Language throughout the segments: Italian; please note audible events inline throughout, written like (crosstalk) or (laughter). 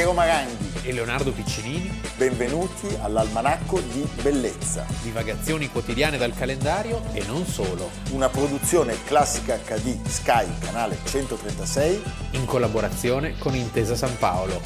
Piero Maranghi e Leonardo Piccinini. Benvenuti all'Almanacco di Bellezza. Divagazioni quotidiane dal calendario e non solo. Una produzione classica HD Sky, canale 136. In collaborazione con Intesa San Paolo.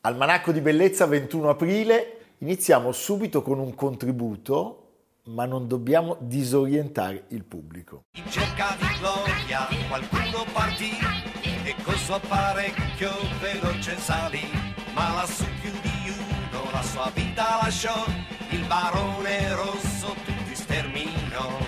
Almanacco di Bellezza 21 aprile. Iniziamo subito con un contributo ma non dobbiamo disorientare il pubblico. In cerca di gloria qualcuno partì e col suo apparecchio veloce salì, ma lassù più di uno la sua vita lasciò, il barone rosso tutti sterminò.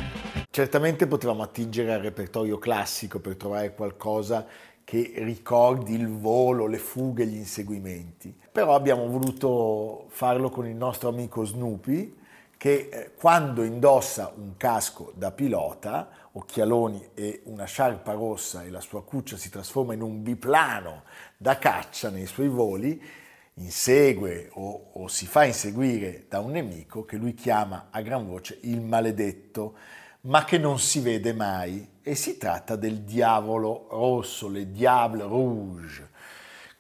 Certamente potevamo attingere al repertorio classico per trovare qualcosa che ricordi il volo, le fughe, gli inseguimenti, però abbiamo voluto farlo con il nostro amico Snoopy, che eh, quando indossa un casco da pilota, occhialoni e una sciarpa rossa e la sua cuccia si trasforma in un biplano da caccia nei suoi voli, insegue o, o si fa inseguire da un nemico che lui chiama a gran voce il maledetto, ma che non si vede mai. E si tratta del diavolo rosso, le diable rouge,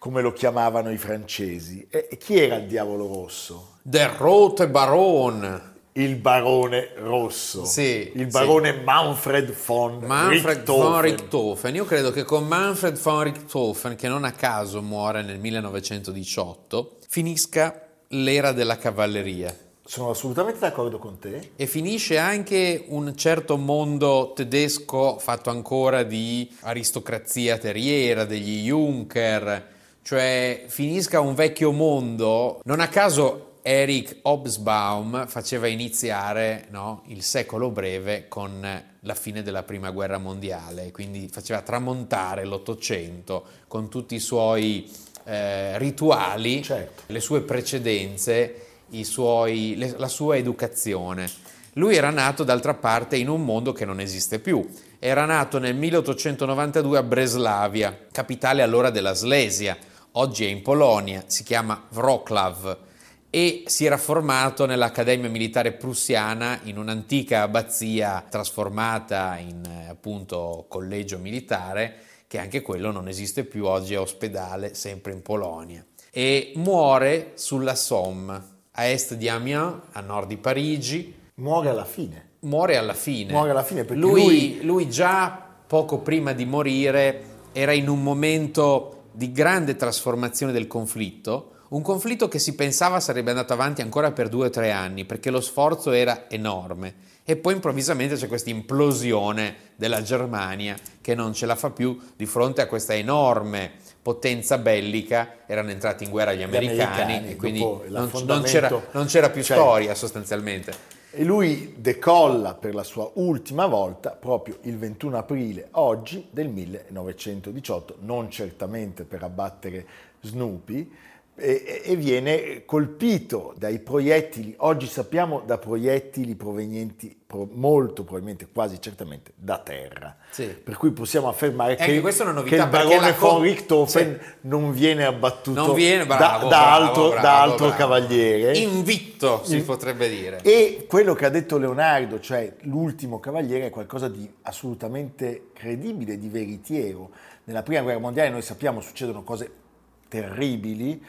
come lo chiamavano i francesi. E chi era il diavolo rosso? Der Rote Baron. Il barone rosso. Sì, il barone sì. Manfred von Manfred Richthofen. von Richthofen. Io credo che con Manfred von Richthofen, che non a caso muore nel 1918, finisca l'era della cavalleria. Sono assolutamente d'accordo con te. E finisce anche un certo mondo tedesco fatto ancora di aristocrazia terriera, degli Junker, cioè finisca un vecchio mondo. Non a caso Eric Hobsbawm faceva iniziare no, il secolo breve con la fine della prima guerra mondiale, quindi faceva tramontare l'Ottocento con tutti i suoi eh, rituali, certo. le sue precedenze, suoi, le, la sua educazione. Lui era nato d'altra parte in un mondo che non esiste più. Era nato nel 1892 a Breslavia, capitale allora della Slesia, oggi è in Polonia, si chiama Wroclaw e si era formato nell'Accademia Militare Prussiana in un'antica abbazia trasformata in appunto collegio militare che anche quello non esiste più, oggi è ospedale sempre in Polonia. E muore sulla Somme, a est di Amiens, a nord di Parigi. Muore alla fine. Muore alla fine. Muore alla fine perché lui, lui... lui già poco prima di morire era in un momento di grande trasformazione del conflitto, un conflitto che si pensava sarebbe andato avanti ancora per due o tre anni perché lo sforzo era enorme e poi improvvisamente c'è questa implosione della Germania che non ce la fa più di fronte a questa enorme potenza bellica, erano entrati in guerra gli americani, gli americani e quindi non, non, c'era, non, c'era, più certo. storia sostanzialmente. E lui decolla per la sua ultima volta proprio il 21 aprile, oggi del 1918, non certamente per abbattere Snoopy, e, e, viene colpito dai proiettili, oggi sappiamo da proiettili provenienti pro, molto probabilmente, quasi certamente, da terra. Sì. Per cui possiamo affermare che, che, che, il barone von Richthofen sì. non viene abbattuto non viene, bravo, da, da, bravo, altro, bravo, da altro cavaliere. Invitto, si In, potrebbe dire. E quello che ha detto Leonardo, cioè l'ultimo cavaliere, è qualcosa di assolutamente credibile, di veritiero. Nella prima guerra mondiale noi sappiamo succedono cose terribili,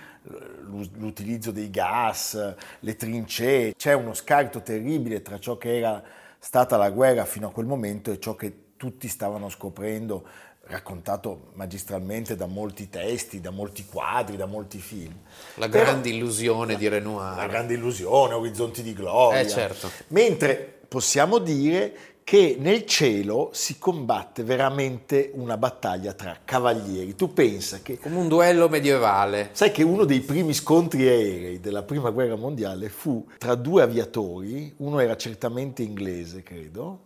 l'utilizzo dei gas, le trincee, c'è uno scarto terribile tra ciò che era stata la guerra fino a quel momento e ciò che tutti stavano scoprendo, raccontato magistralmente da molti testi, da molti quadri, da molti film. La grande Però, illusione di Renoir. La grande illusione, Orizzonti di gloria. Eh certo. Mentre possiamo dire che nel cielo si combatte veramente una battaglia tra cavalieri. Tu pensa che... Come un duello medievale. Sai che uno dei primi scontri aerei della prima guerra mondiale fu tra due aviatori, uno era certamente inglese, credo,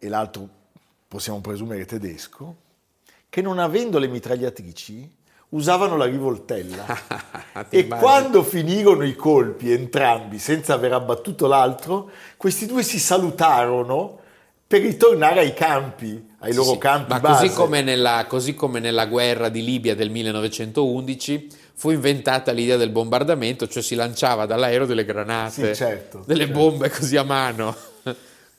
e l'altro possiamo presumere tedesco, che non avendo le mitragliatrici usavano la rivoltella (laughs) e immagini. quando finirono i colpi entrambi senza aver abbattuto l'altro, questi due si salutarono per ritornare ai campi, ai loro sì, campi ma base. Così come, nella, così come nella guerra di Libia del 1911 fu inventata l'idea del bombardamento, cioè si lanciava dall'aereo delle granate, sì, certo, delle certo. bombe così a mano.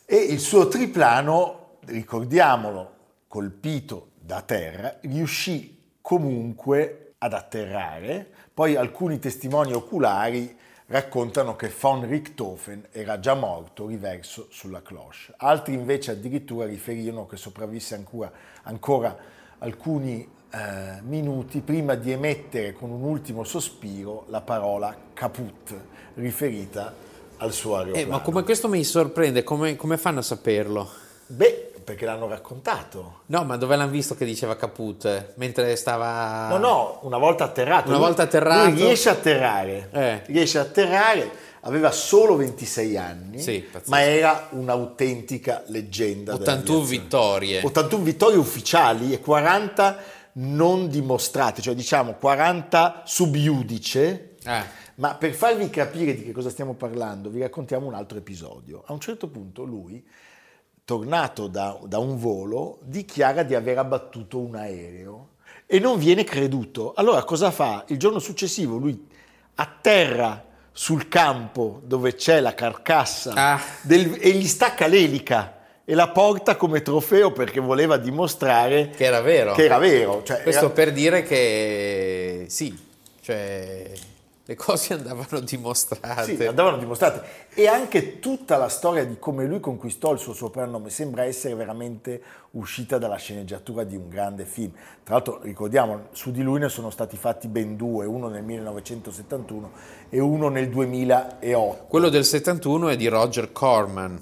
E il suo triplano, ricordiamolo, colpito da terra, riuscì comunque ad atterrare. Poi alcuni testimoni oculari raccontano che von Richthofen era già morto riverso sulla cloche. Altri invece addirittura riferirono che sopravvisse ancora, ancora alcuni eh, minuti prima di emettere con un ultimo sospiro la parola caput, riferita al suo aeroplano. Eh, ma come questo mi sorprende, come, come fanno a saperlo? Beh, perché l'hanno raccontato. No, ma dove l'hanno visto che diceva caput? Mentre stava... No, no, una volta atterrato. Una Lui- volta atterrato. Lui riesce a atterrare. Eh. Riesce a atterrare, aveva solo 26 anni, Sì, ma era un'autentica leggenda. 81 dell'aviazione. vittorie. 81 vittorie ufficiali e 40 non dimostrate, cioè diciamo 40 sub iudice. Eh. Ma per farvi capire di che cosa stiamo parlando, vi raccontiamo un altro episodio. A un certo punto lui, tornato da, da un volo, dichiara di aver abbattuto un aereo e non viene creduto. Allora cosa fa? Il giorno successivo lui atterra sul campo dove c'è la carcassa Ah. del- e gli stacca l'elica e la porta come trofeo perché voleva dimostrare Che era vero. che era vero. Cioè, Questo era- per dire che sì, cioè le cose andavano (laughs) dimostrate. Sì, andavano dimostrate. E anche tutta la storia di come lui conquistò il suo soprannome sembra essere veramente uscita dalla sceneggiatura di un grande film. Tra l'altro, ricordiamo, su di lui ne sono stati fatti ben due, uno nel 1971 e uno nel 2008. Quello del 71 è di Roger Corman.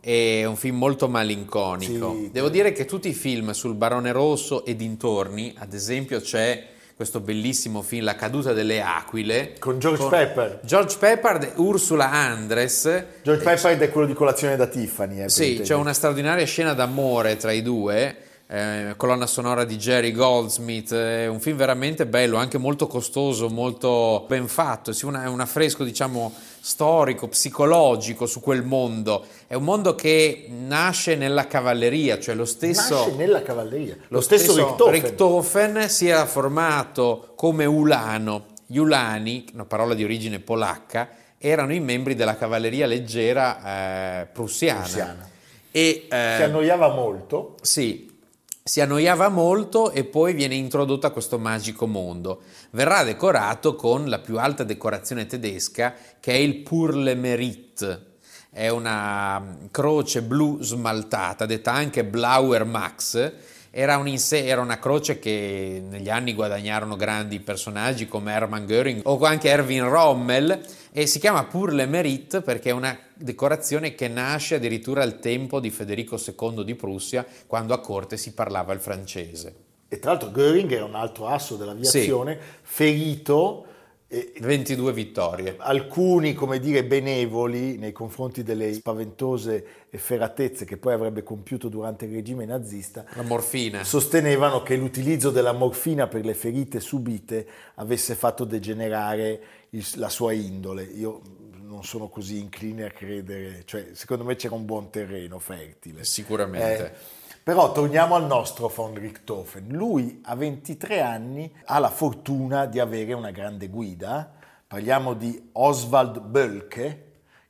È un film molto malinconico. Sì. Devo dire che tutti i film sul Barone Rosso e dintorni, ad esempio c'è questo bellissimo film La caduta delle aquile Con George Pepper. George Pepper e Ursula Andres. George Pepper è quello di colazione da Tiffany. Eh, Sì, c'è una straordinaria scena d'amore tra i due, eh, colonna sonora di Jerry Goldsmith, è un film veramente bello, anche molto costoso, molto ben fatto, sì, una- è un affresco diciamo storico, psicologico su quel mondo, è un mondo che nasce nella cavalleria, cioè lo stesso... Nasce nella cavalleria. Lo, Lo stesso, Richthofen. Richthofen si era formato come ulano. Gli ulani, una parola di origine polacca, erano i membri della cavalleria leggera eh, prussiana. Prussiana. E, eh, Si annoiava molto. sì, si annoiava molto e poi viene introdotto a questo magico mondo. Verrà decorato con la più alta decorazione tedesca che è il Pour le Mérite. È una mm, croce blu smaltata, detta anche Blauer Max. Era, un inse- era una croce che negli anni guadagnarono grandi personaggi come Hermann Göring o anche Erwin Rommel e si chiama Pour le Mérite perché è una decorazione che nasce addirittura al tempo di Federico II di Prussia quando a corte si parlava il francese. E tra l'altro Göring era un altro asso dell'aviazione, ferito. e- 22 vittorie. alcuni, come dire, benevoli nei confronti delle spaventose efferatezze che poi avrebbe compiuto durante il regime nazista, La morfina. sostenevano che l'utilizzo della morfina per le ferite subite avesse fatto degenerare il- la sua indole. Io non sono così incline a credere, cioè secondo me c'era un buon terreno fertile. Sicuramente. Eh, però torniamo al nostro von Richthofen. Lui a 23 anni ha la fortuna di avere una grande guida. Parliamo di Oswald Bölke,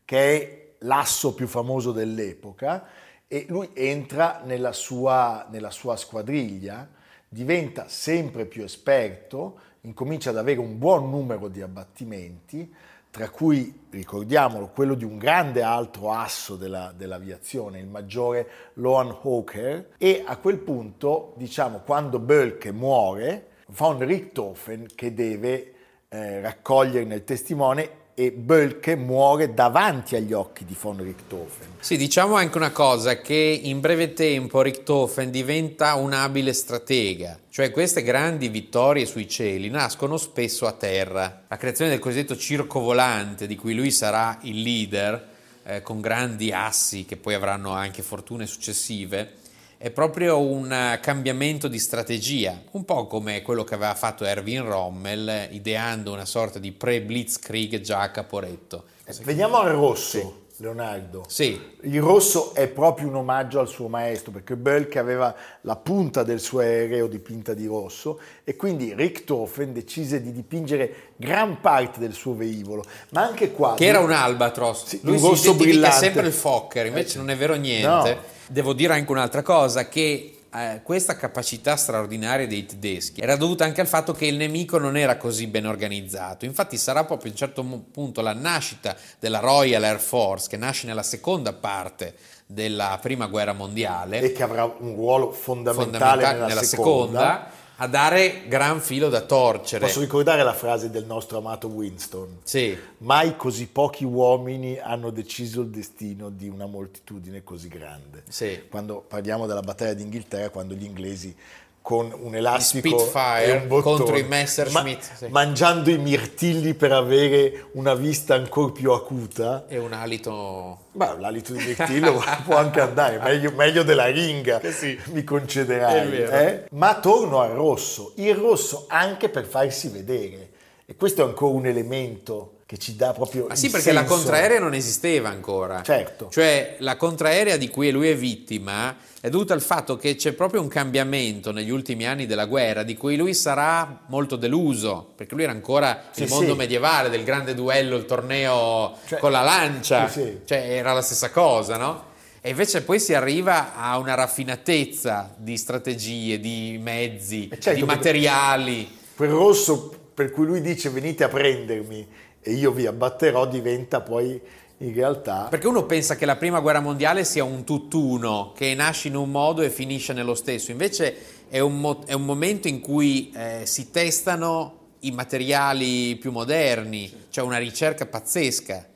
che è l'asso più famoso dell'epoca, e lui entra nella sua, nella sua squadriglia, diventa sempre più esperto, incomincia ad avere un buon numero di abbattimenti, tra cui, ricordiamolo, quello di un grande altro asso della- dell'aviazione, il maggiore Lohan Hawker, e a quel punto, diciamo, quando Bölke muore, von Richthofen che deve eh, raccoglierne il testimone e Bölke muore davanti agli occhi di von Richthofen. Sì, diciamo anche una cosa, che in breve tempo Richthofen diventa un abile stratega, cioè queste grandi vittorie sui cieli nascono spesso a terra. La creazione del cosiddetto circo volante, di cui lui sarà il leader, eh, con grandi assi che poi avranno anche fortune successive, è proprio un eh, cambiamento di strategia, un po' come quello che aveva fatto Erwin Rommel, eh, ideando una sorta di pre-blitzkrieg già a Caporetto. Veniamo al rosso, Leonardo. Sì, Il rosso è proprio un omaggio al suo maestro perché Bölke aveva la punta del suo aereo dipinta di rosso e quindi Richthofen decise di dipingere gran parte del suo velivolo, ma anche qua... che era un albatros. Sì, Lui un si rosso identifica brillante. sempre il Fokker, invece Eh, non è vero niente. no. Devo dire anche un'altra cosa, che eh, questa capacità straordinaria dei tedeschi era dovuta anche al fatto che il nemico non era così ben organizzato. Infatti sarà proprio a un certo punto la nascita della Royal Air Force, che nasce nella seconda parte della prima guerra mondiale. E che avrà un ruolo fondamentale, fondamentale nella, nella seconda, seconda a dare gran filo da torcere. Posso ricordare la frase del nostro amato Winston? Sì. Mai così pochi uomini hanno deciso il destino di una moltitudine così grande. Sì. Quando parliamo della battaglia d'Inghilterra, quando gli inglesi con un elastico Spitfire e un bottone, contro i Messerschmitt ma, sì. mangiando i mirtilli per avere una vista ancora più acuta e un alito ma l'alito di mirtillo (laughs) può anche andare meglio, meglio della ringa sì. mi concederai eh? ma torno al rosso il rosso anche per farsi vedere e questo è ancora un elemento che ci dà proprio ah, sì perché senso. la contraerea non esisteva ancora certo cioè la contraerea di cui lui è vittima è dovuta al fatto che c'è proprio un cambiamento negli ultimi anni della guerra di cui lui sarà molto deluso, perché lui era ancora sì, il mondo sì. medievale del grande duello, il torneo cioè, con la lancia, sì, cioè era la stessa cosa, no? E invece poi si arriva a una raffinatezza di strategie, di mezzi, certo, di materiali. Quel rosso per cui lui dice venite a prendermi e io vi abbatterò diventa poi in realtà... Perché uno pensa che la prima guerra mondiale sia un tutt'uno, che nasce in un modo e finisce nello stesso, invece è un, mo- è un momento in cui eh, si testano i materiali più moderni, c'è cioè una ricerca pazzesca.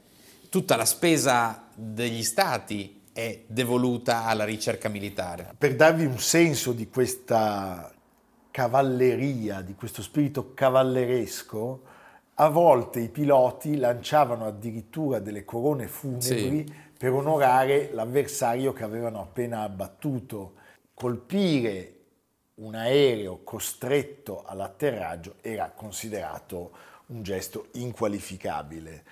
Tutta la spesa degli stati è devoluta alla ricerca militare. Per darvi un senso di questa cavalleria, di questo spirito cavalleresco, a volte i piloti lanciavano addirittura delle corone funebri sì. per onorare l'avversario che avevano appena abbattuto. Colpire un aereo costretto all'atterraggio era considerato un gesto inqualificabile.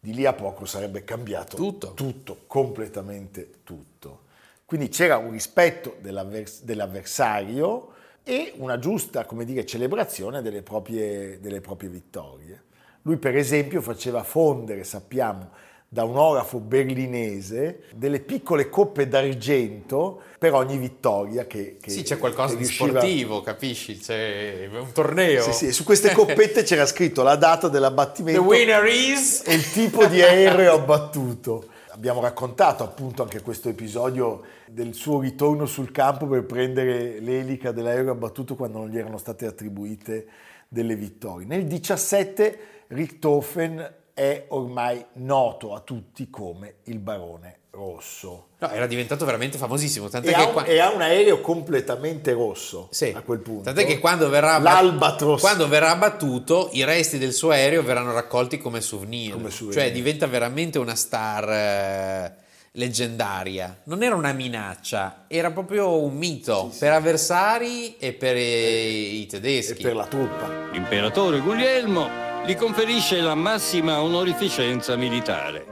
Di lì a poco sarebbe cambiato tutto, tutto completamente tutto. Quindi c'era un rispetto dell'avvers- dell'avversario e una giusta, come dire, celebrazione delle proprie, delle proprie vittorie. Lui per esempio faceva fondere, sappiamo, da un orafo berlinese delle piccole coppe d'argento per ogni vittoria che, che Sì, c'è qualcosa di sportivo, capisci? C'è un torneo. Sì, sì, su queste coppette c'era scritto la data dell'abbattimento The winner is... e il tipo di aereo abbattuto. Abbiamo raccontato appunto anche questo episodio del suo ritorno sul campo per prendere l'elica dell'aereo abbattuto quando non gli erano state attribuite delle vittorie. Nel 17 Richthofen è ormai noto a tutti come il barone rosso. No, era diventato veramente famosissimo. Tant'è e, che ha un, qua... e ha un aereo completamente rosso sì. a quel punto. Tant'è che quando verrà, L'Albatros. quando verrà abbattuto, i resti del suo aereo verranno raccolti come souvenir. Come souvenir. Cioè diventa veramente una star eh, leggendaria. Non era una minaccia, era proprio un mito sì, per avversari e per i, i tedeschi. E per la truppa. L'imperatore Guglielmo gli conferisce la massima onorificenza militare.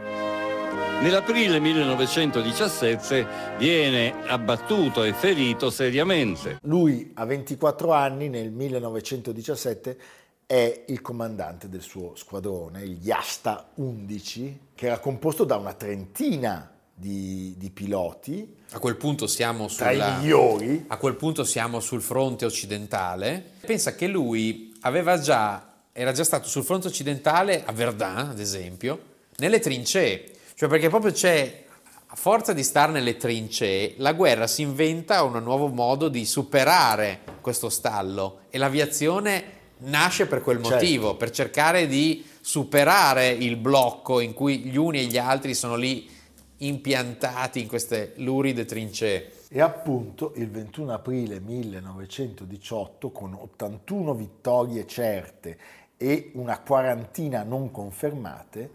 Nell'aprile 1917 viene abbattuto e ferito seriamente. Lui a 24 anni nel 1917 è il comandante del suo squadrone, il Yasta 11, che era composto da una trentina di, di, piloti. A quel punto siamo sulla, tra i migliori. A quel punto siamo sul fronte occidentale. Pensa che lui aveva già era già stato sul fronte occidentale, a Verdun ad esempio, nelle trincee. Cioè perché proprio c'è, a forza di stare nelle trincee, la guerra si inventa un nuovo modo di superare questo stallo e l'aviazione nasce per quel motivo, certo. per cercare di superare il blocco in cui gli uni e gli altri sono lì impiantati in queste luride trincee. E appunto il 21 aprile 1918, con 81 vittorie certe e una quarantina non confermate,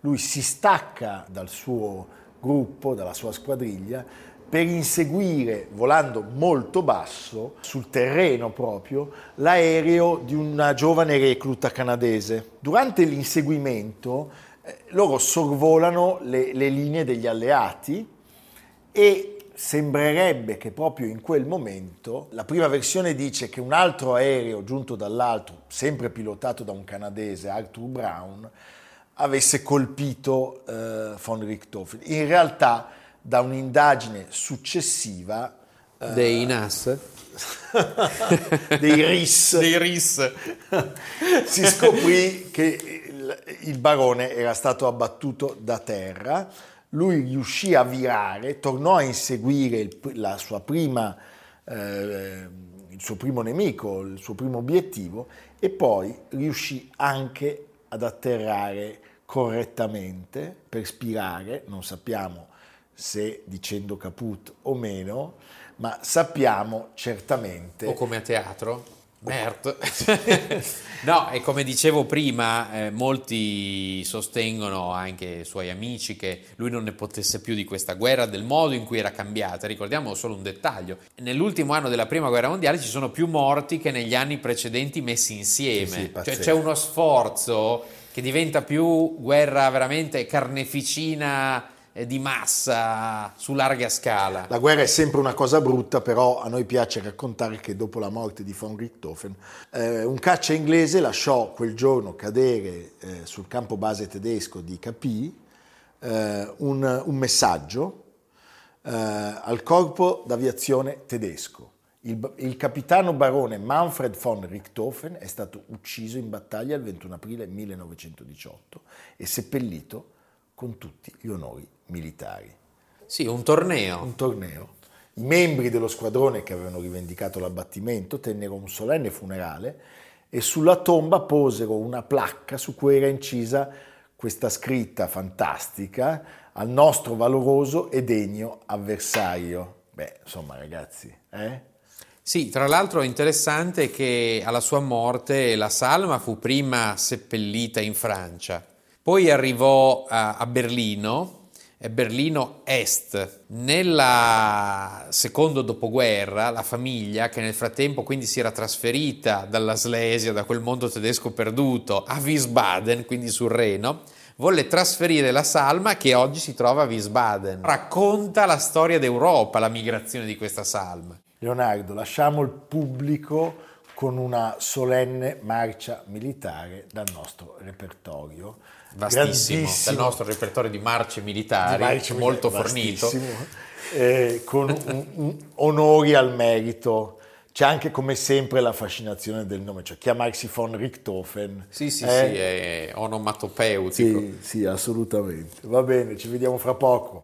lui si stacca dal suo gruppo, dalla sua squadriglia, per inseguire, volando molto basso, sul terreno proprio, l'aereo di una giovane recluta canadese. Durante l'inseguimento eh, loro sorvolano le, le linee degli alleati e sembrerebbe che proprio in quel momento, la prima versione dice che un altro aereo giunto dall'alto, sempre pilotato da un canadese, Arthur Brown, avesse colpito eh, von Richthofen. In realtà, da un'indagine successiva, dei NAS, (laughs) dei RIS. (laughs) dei RIS. (laughs) si scoprì che il, il barone era stato abbattuto da terra, lui riuscì a virare, tornò a inseguire il- la sua prima, eh, il suo primo nemico, il suo primo obiettivo e poi riuscì anche ad atterrare correttamente per spirare, non sappiamo se dicendo caput o meno, ma sappiamo certamente O come a teatro? Mert. (laughs) no, e come dicevo prima, eh, molti sostengono, anche suoi amici, che lui non ne potesse più di questa guerra, del modo in cui era cambiata. Ricordiamo solo un dettaglio. Nell'ultimo anno della Prima Guerra Mondiale ci sono più morti che negli anni precedenti messi insieme. Sì, sì, cioè c'è uno sforzo che diventa più guerra veramente carneficina di massa su larga scala. La guerra è sempre una cosa brutta, però a noi piace raccontare che dopo la morte di von Richthofen, eh, un caccia inglese lasciò quel giorno cadere eh, sul campo base tedesco di Capì eh, un, un messaggio eh, al corpo d'aviazione tedesco. Il, il capitano barone Manfred von Richthofen è stato ucciso in battaglia il 21 aprile 1918 e seppellito con tutti gli onori militari Sì, un torneo. un torneo. I membri dello squadrone che avevano rivendicato l'abbattimento tennero un solenne funerale e sulla tomba posero una placca su cui era incisa questa scritta fantastica al nostro valoroso e degno avversario. Beh, insomma, ragazzi, eh? Sì, tra l'altro è interessante che alla sua morte la salma fu prima seppellita in Francia, poi arrivò a, a Berlino, eh, Berlino Est. Nella secondo dopoguerra la famiglia, che nel frattempo quindi si era trasferita dalla Slesia, da quel mondo tedesco perduto, a Wiesbaden, quindi sul Reno, volle trasferire la salma che oggi si trova a Wiesbaden. Racconta la storia d'Europa, la migrazione di questa salma. Leonardo, lasciamo il pubblico con una solenne marcia militare dal nostro repertorio. Vastissimo dal nostro repertorio di marce militari, Di marce molto fornito. eh, con un- un- onori al merito. C'è anche come sempre la fascinazione del nome, cioè chiamarsi von Richthofen. Sì, sì, eh? sì, è onomatopeutico. sì, sì, assolutamente. Va bene, ci vediamo fra poco.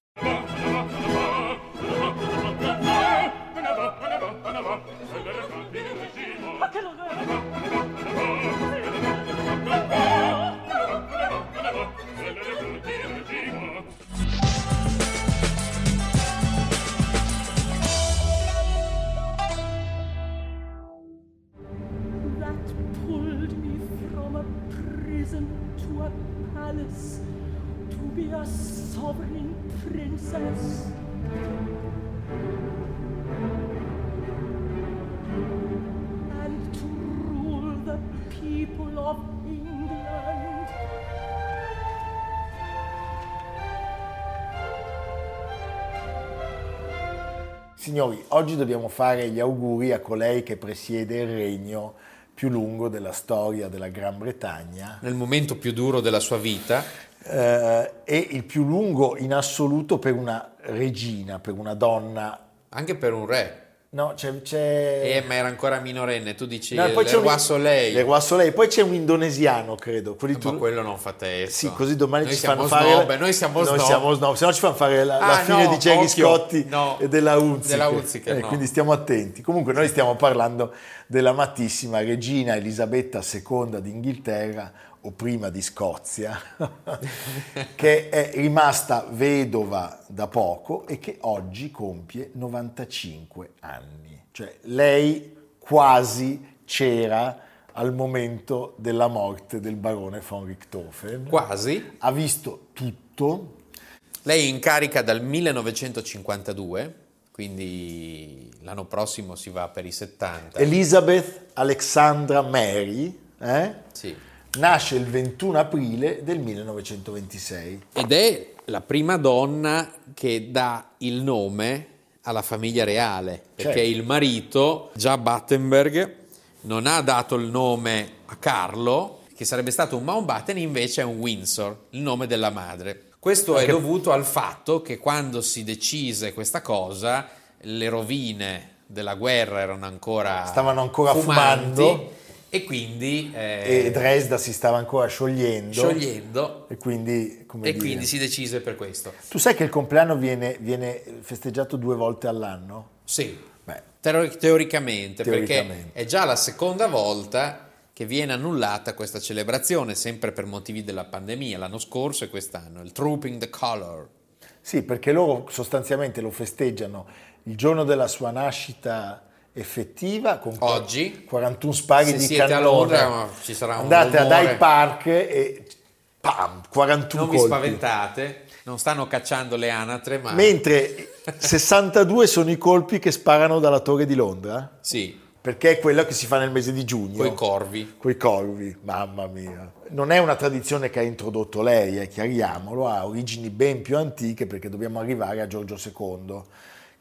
Signori, oggi dobbiamo fare gli auguri a colei che presiede il regno più lungo della storia della Gran Bretagna. Nel momento più duro della sua vita, eh, e il più lungo in assoluto per una regina, per una donna. anche per un re, No, c'è... c'è... eh, ma era ancora minorenne, tu dici No, poi c'è un- Soleil, Le Soleil. Poi c'è un indonesiano, credo. quelli ma tu- quello non fa testo. Sì, così domani noi ci fanno fare... snob, noi siamo Noi snob. siamo snob, se no ci fanno fare la, la Ah, fine no, di Jerry Scotti no. e della Hunziker. Della Hunziker, Eh, no. Quindi stiamo attenti. Comunque noi stiamo parlando dell'amatissima regina Elisabetta II d'Inghilterra, o prima di Scozia, (laughs) che è rimasta vedova da poco e che oggi compie 95 anni. Cioè lei quasi c'era al momento della morte del barone von Richthofen. Quasi. Ha visto tutto, Lei è in carica dal 1952, quindi l'anno prossimo si va per i 70. Elizabeth Alexandra Mary, eh, Sì. Nasce il 21 aprile del 1926. Ed è la prima donna che dà il nome alla famiglia reale, perché Certo. il marito, già Battenberg, non ha dato il nome a Carlo, che sarebbe stato un Mountbatten, invece è un Windsor, il nome della madre. Questo è Anche- dovuto al fatto che quando si decise questa cosa, le rovine della guerra erano ancora Stavano ancora fumanti, fumando. E quindi eh, E Dresda si stava ancora sciogliendo. sciogliendo E quindi, e quindi si decise per questo. Tu sai che il compleanno viene, viene festeggiato due volte all'anno? Sì, Beh, teori- teoricamente, Teoricamente. perché è già la seconda volta che viene annullata questa celebrazione, sempre per motivi della pandemia, l'anno scorso e quest'anno, il Trooping the Color. sì, perché loro sostanzialmente lo festeggiano il giorno della sua nascita effettiva con Oggi, 41 spari se di siete a cannone. Londra, ci sarà un Andate ad rumore. Hyde Park e pam, 41 Non vi colpi. spaventate, non stanno cacciando le anatre, ma Mentre 62 sono i colpi che sparano dalla torre di Londra, sì, perché è quello che si fa nel mese di giugno. coi corvi. Coi corvi, mamma mia. Non è una tradizione che ha introdotto lei, eh, chiariamolo, ha origini ben più antiche perché dobbiamo arrivare a Giorgio II,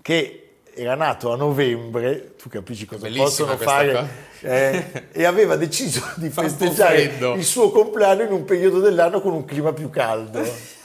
che era nato a novembre, tu capisci cosa possono fare, eh, e aveva deciso di festeggiare il suo compleanno in un periodo dell'anno con un clima più caldo. (laughs)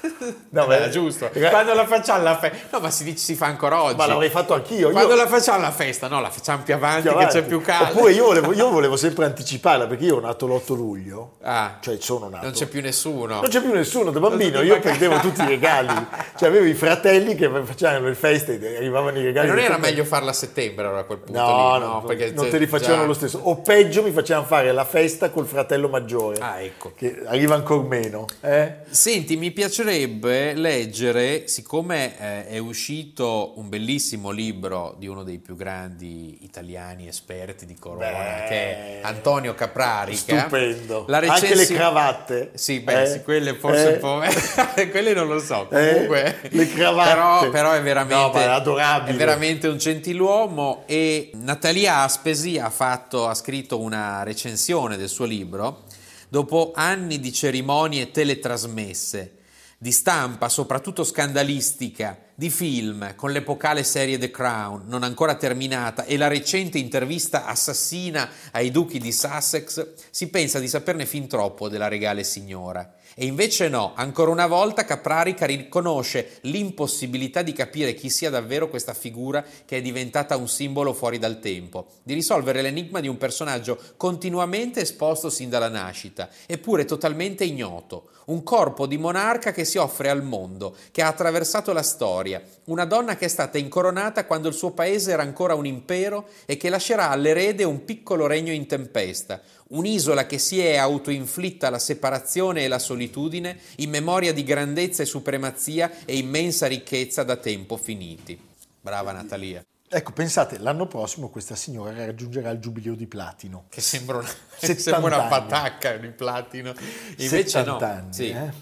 No, Beh, ma- giusto. era- Quando la facciamo la festa, no, ma si, dice, si fa ancora oggi. Ma l'avrei fatto anch'io. Quando Io- la facciamo la festa, no, la facciamo più avanti, più che avanti. c'è più caldo. Oppure io volevo, io volevo sempre anticiparla perché io ho nato l'8 luglio, Ah, cioè sono nato. non c'è più nessuno. Non c'è più nessuno, da bambino io perdevo tutti i regali, (laughs) cioè avevo i fratelli che facevano le feste e arrivavano i Ma regali. non era Tutti- meglio farla a settembre allora a quel punto No, lì, no, perché non te li facevano già- lo stesso. O peggio mi facevano fare la festa col fratello maggiore, Ah, ecco. che arriva ancora meno. eh? Senti, mi piacerebbe leggere, siccome eh, è uscito un bellissimo libro di uno dei più grandi italiani esperti di corona, Beh, che è Antonio Caprarica. Stupendo. La Anche le cravatte. Sì, beh, eh? sì, quelle forse Eh? un po'. (laughs) quelle non lo so. Eh? Comunque, Le cravatte. Però, però è veramente. No, è adorabile. È veramente un gentiluomo. E Natalia Aspesi ha, fatto, ha scritto una recensione del suo libro dopo anni di cerimonie teletrasmesse di stampa, soprattutto scandalistica, di film con l'epocale serie The Crown non ancora terminata e la recente intervista assassina ai duchi di Sussex, si pensa di saperne fin troppo della regale signora. E invece no, ancora una volta Caprarica riconosce l'impossibilità di capire chi sia davvero questa figura che è diventata un simbolo fuori dal tempo, di risolvere l'enigma di un personaggio continuamente esposto sin dalla nascita, eppure totalmente ignoto, un corpo di monarca che si offre al mondo, che ha attraversato la storia, una donna che è stata incoronata quando il suo paese era ancora un impero e che lascerà all'erede un piccolo regno in tempesta, un'isola che si è autoinflitta la separazione e la solitudine in memoria di grandezza e supremazia e immensa ricchezza da tempo finiti. Brava Natalia. Ecco, pensate, l'anno prossimo questa signora raggiungerà il giubileo di platino. Che sembra una, 70 (laughs) (laughs) sembra una patacca di platino. Invece no. 70 anni, sì. eh?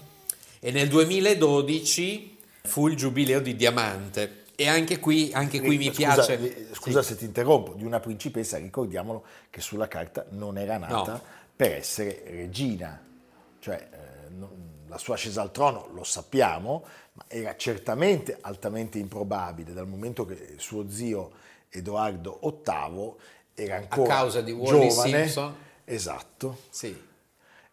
E nel 2012 fu il giubileo di diamante. E anche qui, anche qui mi Scusa, piace. eh, Scusa se ti interrompo, di una principessa, ricordiamolo che sulla carta non era nata No. per essere regina, cioè eh, la sua ascesa al trono lo sappiamo, ma era certamente altamente improbabile dal momento che suo zio Edoardo VIII era ancora causa di Wally giovane, Simpson. esatto, Sì.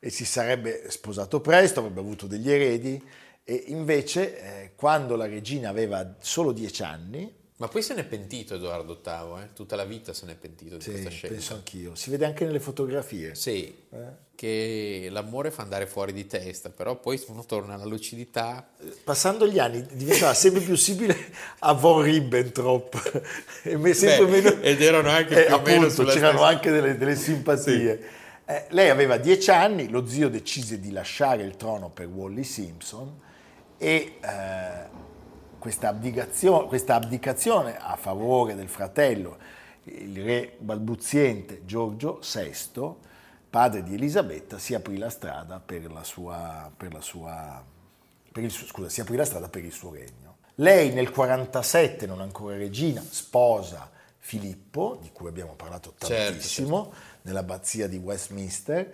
e si sarebbe sposato presto, avrebbe avuto degli eredi e invece eh, quando la regina aveva solo dieci anni, Ma poi se n'è pentito Edoardo VIII, eh? tutta la vita se n'è pentito di sì, questa scelta. penso anch'io, si vede anche nelle fotografie. Sì, che l'amore fa andare fuori di testa, però poi uno torna alla lucidità. Passando gli anni diventava sempre più simile a Von Ribbentrop (laughs) e Beh, meno- ed erano anche Eh, più appunto, c'erano stessa- anche delle, delle simpatie. Eh, lei aveva dieci anni, lo zio decise di lasciare il trono per Wally Simpson e eh, questa, abdicazione, questa abdicazione a favore del fratello, il re balbuziente Giorgio VI, padre di Elisabetta, si aprì la strada per la sua, per la sua per il suo- scusa, si aprì la strada per il suo regno. Lei nel 47, non ancora regina, sposa Filippo, di cui abbiamo parlato Certo, tantissimo, nell'abbazia di Westminster.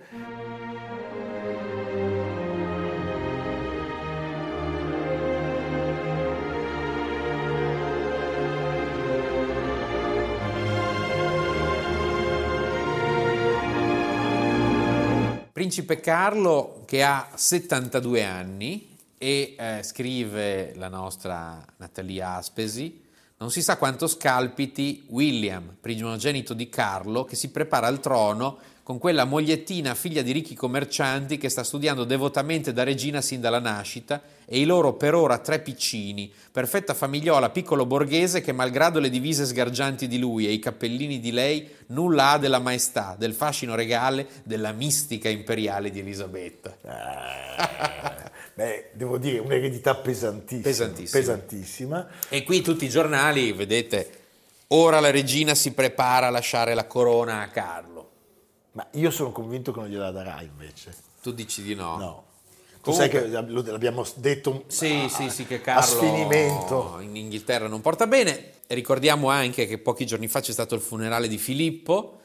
Principe Carlo che ha 72 anni e eh, scrive la nostra Natalia Aspesi, Non si sa quanto scalpiti William, primogenito di Carlo, che si prepara al trono con quella mogliettina figlia di ricchi commercianti che sta studiando devotamente da regina sin dalla nascita e i loro per ora tre piccini, perfetta famigliola piccolo borghese che malgrado le divise sgargianti di lui e i cappellini di lei nulla ha della maestà, del fascino regale, della mistica imperiale di Elisabetta. (laughs) Eh, beh, devo dire, un'eredità pesantissima. Pesantissima. pesantissima. E qui tutti i giornali, vedete, ora la regina si prepara a lasciare la corona a Carlo. Ma io sono convinto che non gliela darà invece. Tu dici di no? No. Tu Comunque- sai che l'abbiamo detto Sì, a, sì, sì, che a Carlo sfinimento. in Inghilterra non porta bene. Ricordiamo anche che pochi giorni fa c'è stato il funerale di Filippo.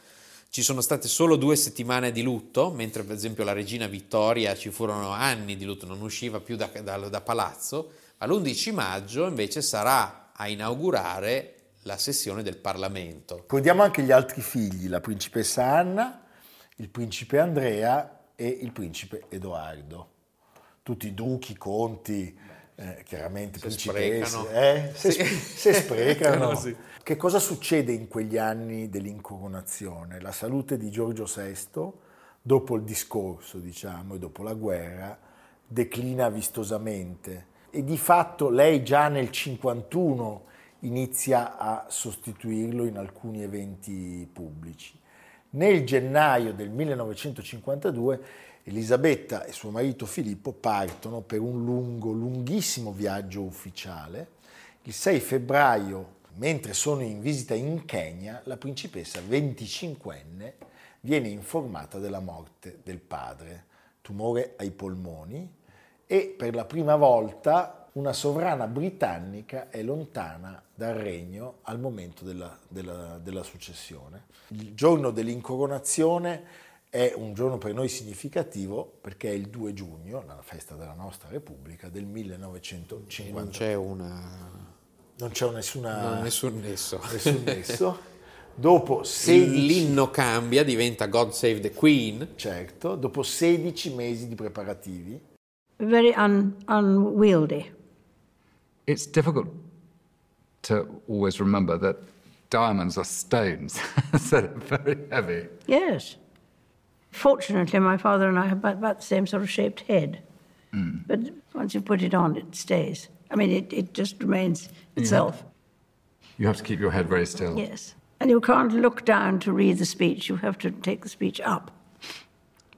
Ci sono state solo due settimane di lutto, mentre per esempio la regina Vittoria ci furono anni di lutto, non usciva più da, da- da palazzo. Ma l'11 maggio invece sarà a inaugurare la sessione del Parlamento. Ricordiamo anche gli altri figli, la principessa Anna, il principe Andrea e il principe Edoardo. Tutti duchi, conti, eh, chiaramente Se principesse. sprecano. eh? Se, Sì. se sprecano. (laughs) Sì. Che cosa succede in quegli anni dell'incoronazione? La salute di Giorgio VI, dopo il discorso, diciamo, e dopo la guerra, declina vistosamente. E di fatto lei già nel 51 inizia a sostituirlo in alcuni eventi pubblici. Nel gennaio del 1952 Elisabetta e suo marito Filippo partono per un lungo, lunghissimo viaggio ufficiale. Il 6 febbraio, mentre sono in visita in Kenya, la principessa 25enne viene informata della morte del padre, tumore ai polmoni, e per la prima volta una sovrana britannica è lontana dal regno al momento della, della- della successione. Il giorno dell'incoronazione è un giorno per noi significativo perché è il 2 giugno, la festa della nostra Repubblica, del E 1950. non c'è una... Non c'è nessuna, non- nessun nesso. nessun (laughs) nesso. Dopo 16, L'inno cambia, diventa God Save the Queen. certo, dopo 16 mesi di preparativi, Very un, unwieldy. It's difficult to always remember that diamonds are stones, (laughs) so they're very heavy. Yes. Fortunately, my father and I have about, the same sort of shaped head. Hmm. But once you put it on, it stays. I mean, it, it just remains itself. You have to keep your head very still. Yes. And you can't look down to read the speech. You have to take the speech up.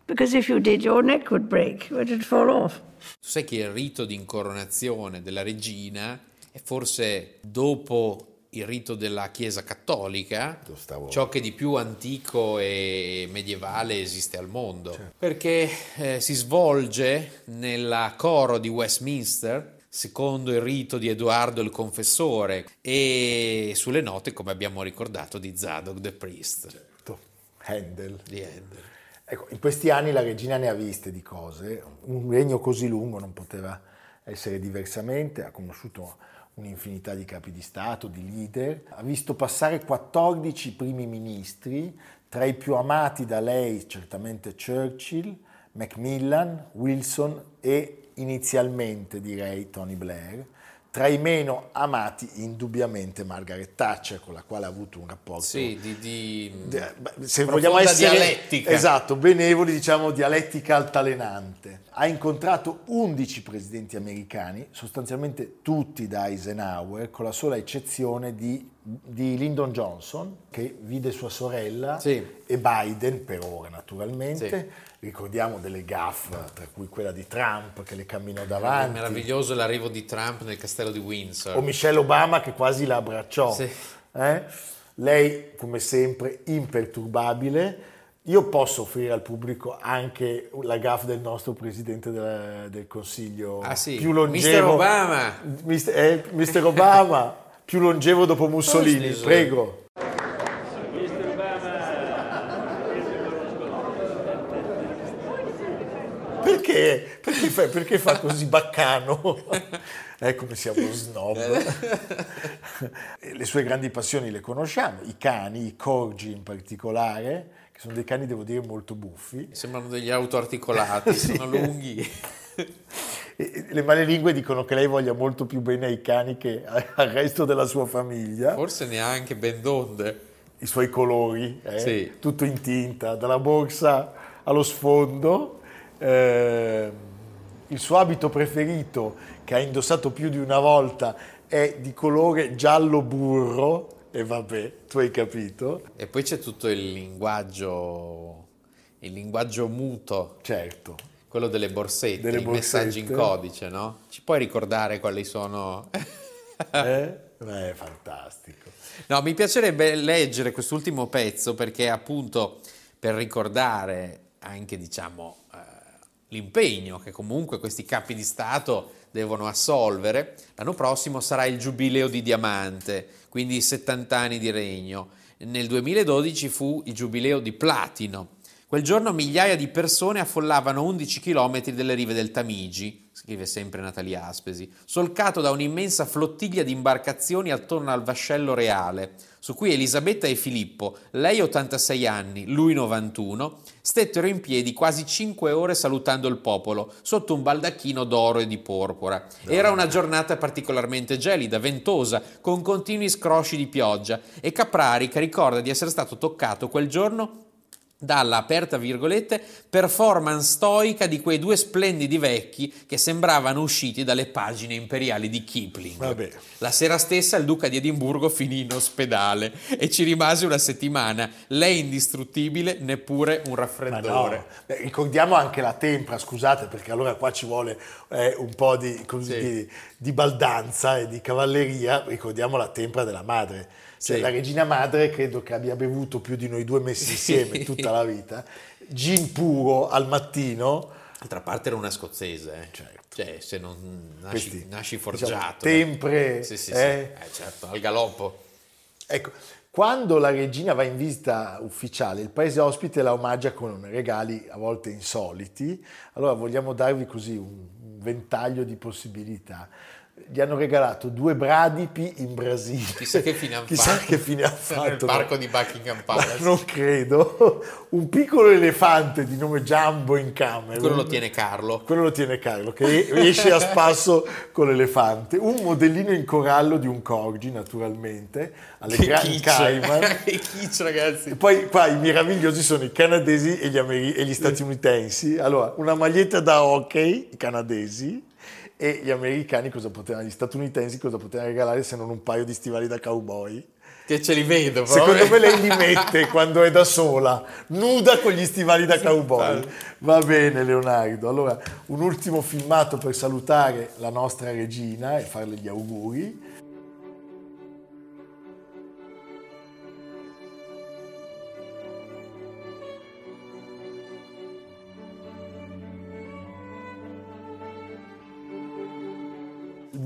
Because if you did, your neck would break, it would fall off. Tu sai che il rito di incoronazione della regina è forse dopo il rito della Chiesa cattolica ciò che di più antico e medievale esiste al mondo. Perché eh, si svolge nella coro di Westminster secondo il rito di Edoardo il Confessore e sulle note, come abbiamo ricordato, di Zadok the Priest certo, Handel. di Handel. Ecco, in questi anni la regina ne ha viste di cose, un regno così lungo non poteva essere diversamente, ha conosciuto un'infinità di capi di Stato, di leader, ha visto passare 14 primi ministri, tra i più amati da lei certamente Churchill, Macmillan, Wilson e inizialmente direi Tony Blair, tra i meno amati indubbiamente Margaret Thatcher con la quale ha avuto un rapporto Sì, di, di- beh, se vogliamo essere dialettica. esatto, benevoli, diciamo dialettica altalenante. Ha incontrato 11 presidenti americani, sostanzialmente tutti da Eisenhower, con la sola eccezione di, di Lyndon Johnson, che vide sua sorella, Sì. e Biden, per ora naturalmente. Sì. Ricordiamo delle gaffe, tra cui quella di Trump che le camminò È davanti, meraviglioso l'arrivo di Trump nel castello di Windsor. o Michelle Obama che quasi la abbracciò. Sì. Eh? Lei, come sempre, imperturbabile. Io posso offrire al pubblico anche la gaffe del nostro presidente del, del Consiglio Ah, sì. più longevo. Mr. Obama. Mister, eh, Mr. Obama, (laughs) più longevo dopo Mussolini, Forse- prego. Perché? Perché fa, perché fa così baccano? È come siamo snob. le sue grandi passioni le conosciamo, i cani, i corgi in particolare, che sono dei cani, devo dire, molto buffi. Sembrano degli autoarticolati, (laughs) Sì. sono lunghi. Le malelingue dicono che lei voglia molto più bene ai cani che al resto della sua famiglia. Forse neanche ben donde. I suoi colori, eh, Sì. tutto in tinta, dalla borsa allo sfondo. Eh, il suo abito preferito, che ha indossato più di una volta, è di colore giallo burro. E vabbè, tu hai capito. E poi c'è tutto il linguaggio, il linguaggio muto, Certo. quello delle borsette, Delle i messaggi in borsette. codice, no? Ci puoi ricordare quali sono? Eh? (laughs) Beh, è fantastico. No, mi piacerebbe leggere quest'ultimo pezzo perché appunto per ricordare anche, diciamo, l'impegno che comunque questi capi di Stato devono assolvere. L'anno prossimo sarà il giubileo di diamante, quindi 70 anni di regno. Nel 2012 fu il giubileo di platino. Quel giorno migliaia di persone affollavano 11 km delle rive del Tamigi, scrive sempre Natalia Aspesi, solcato da un'immensa flottiglia di imbarcazioni attorno al vascello reale, su cui Elisabetta e Filippo, lei 86 anni, lui 91, stettero in piedi quasi 5 ore salutando il popolo, sotto un baldacchino d'oro e di porpora. Era una giornata particolarmente gelida, ventosa, con continui scrosci di pioggia, e Caprarica ricorda di essere stato toccato quel giorno dalla aperta virgolette performance stoica di quei due splendidi vecchi che sembravano usciti dalle pagine imperiali di Kipling. Vabbè. La sera stessa il duca di Edimburgo finì in ospedale e ci rimase una settimana, lei indistruttibile, neppure un raffreddore. no, Beh, ricordiamo anche la tempra, scusate, perché allora qua ci vuole eh, un po' di, così, Sì. di- di baldanza e di cavalleria. Ricordiamo la tempra della madre. Cioè, Sì. La regina madre credo che abbia bevuto più di noi due messi insieme tutta la vita. Gin puro al mattino. D'altra parte era una scozzese, eh. Certo. Cioè, se non nasci, Questi, nasci diciamo, forgiato. eh. tempre, Sì, sì, sì. eh. Eh, certo, al galoppo. Ecco, quando la regina va in visita ufficiale, il paese ospite la omaggia con regali a volte insoliti. Allora vogliamo darvi così un ventaglio di possibilità. Gli hanno regalato due bradipi in Brasile. Chissà che fine hanno (laughs) Chissà fatto. che fine ha Nel fatto. parco di Buckingham Palace. non credo. Un piccolo elefante di nome Jumbo in Camerun. Quello lo tiene Carlo. Quello lo tiene Carlo, che esce a spasso con l'elefante. Un modellino in corallo di un corgi, naturalmente, alle Che Grand kitsch. Cayman. (laughs) che kitsch, ragazzi. E poi qua i meravigliosi sono i canadesi e gli, ameri- e gli statunitensi. Allora, una maglietta da hockey, i canadesi, e gli americani cosa potevano, gli statunitensi cosa potevano regalare se non un paio di stivali da cowboy? Che ce li vedo. Secondo proprio. me lei li mette quando è da sola, nuda con gli stivali da cowboy. Va bene Leonardo. Allora, un ultimo filmato per salutare la nostra regina e farle gli auguri.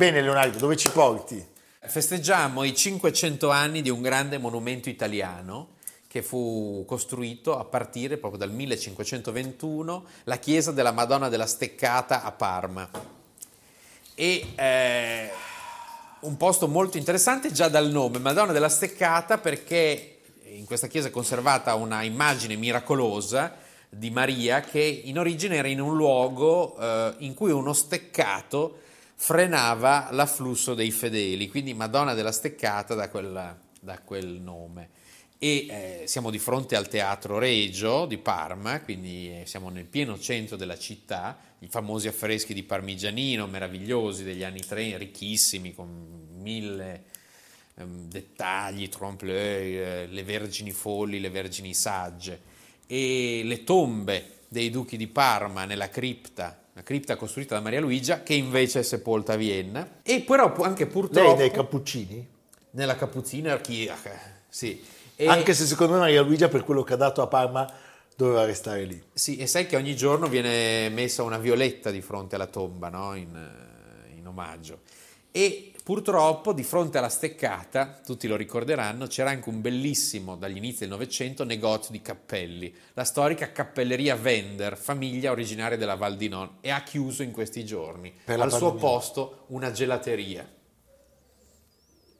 Bene Leonardo, dove ci porti? Festeggiamo i 500 anni di un grande monumento italiano che fu costruito a partire proprio dal 1521, la chiesa della Madonna della Steccata a Parma. E eh, un posto molto interessante già dal nome, Madonna della Steccata, perché in questa chiesa è conservata una immagine miracolosa di Maria che in origine era in un luogo eh, in cui uno steccato frenava l'afflusso dei fedeli, quindi Madonna della Steccata da quel, da quel nome. E eh, siamo di fronte al Teatro Regio di Parma, quindi eh, siamo nel pieno centro della città, i famosi affreschi di Parmigianino, meravigliosi degli anni 30, ricchissimi, con mille ehm, dettagli, trompe-l'œil, eh, le vergini folli, le vergini sagge e le tombe dei duchi di Parma nella cripta, una cripta costruita da Maria Luigia che invece è sepolta a Vienna e però anche Lei purtroppo dei Cappuccini? nella Cappuccina Archiaca, sì. E, Anche se secondo me Maria Luigia per quello che ha dato a Parma doveva restare lì. sì, e sai che ogni giorno viene messa una violetta di fronte alla tomba, no? in, eh, in omaggio. E purtroppo di fronte alla steccata, tutti lo ricorderanno, c'era anche un bellissimo, dagli inizi del Novecento, negozio di cappelli, la storica cappelleria Vender, famiglia originaria della Val di Non, e ha chiuso in questi giorni. Per Al suo posto una gelateria.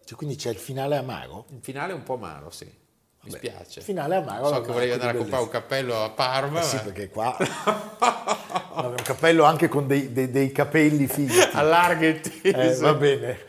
Cioè, quindi c'è il finale amaro? Il finale è un po' amaro, sì. Mi spiace. Finale amaro. So che volevi Manacco andare a comprare un cappello a Parma. Eh sì, ma- perché qua (laughs) no, un cappello anche con dei, dei- dei capelli fighi. Teso. Eh, va bene.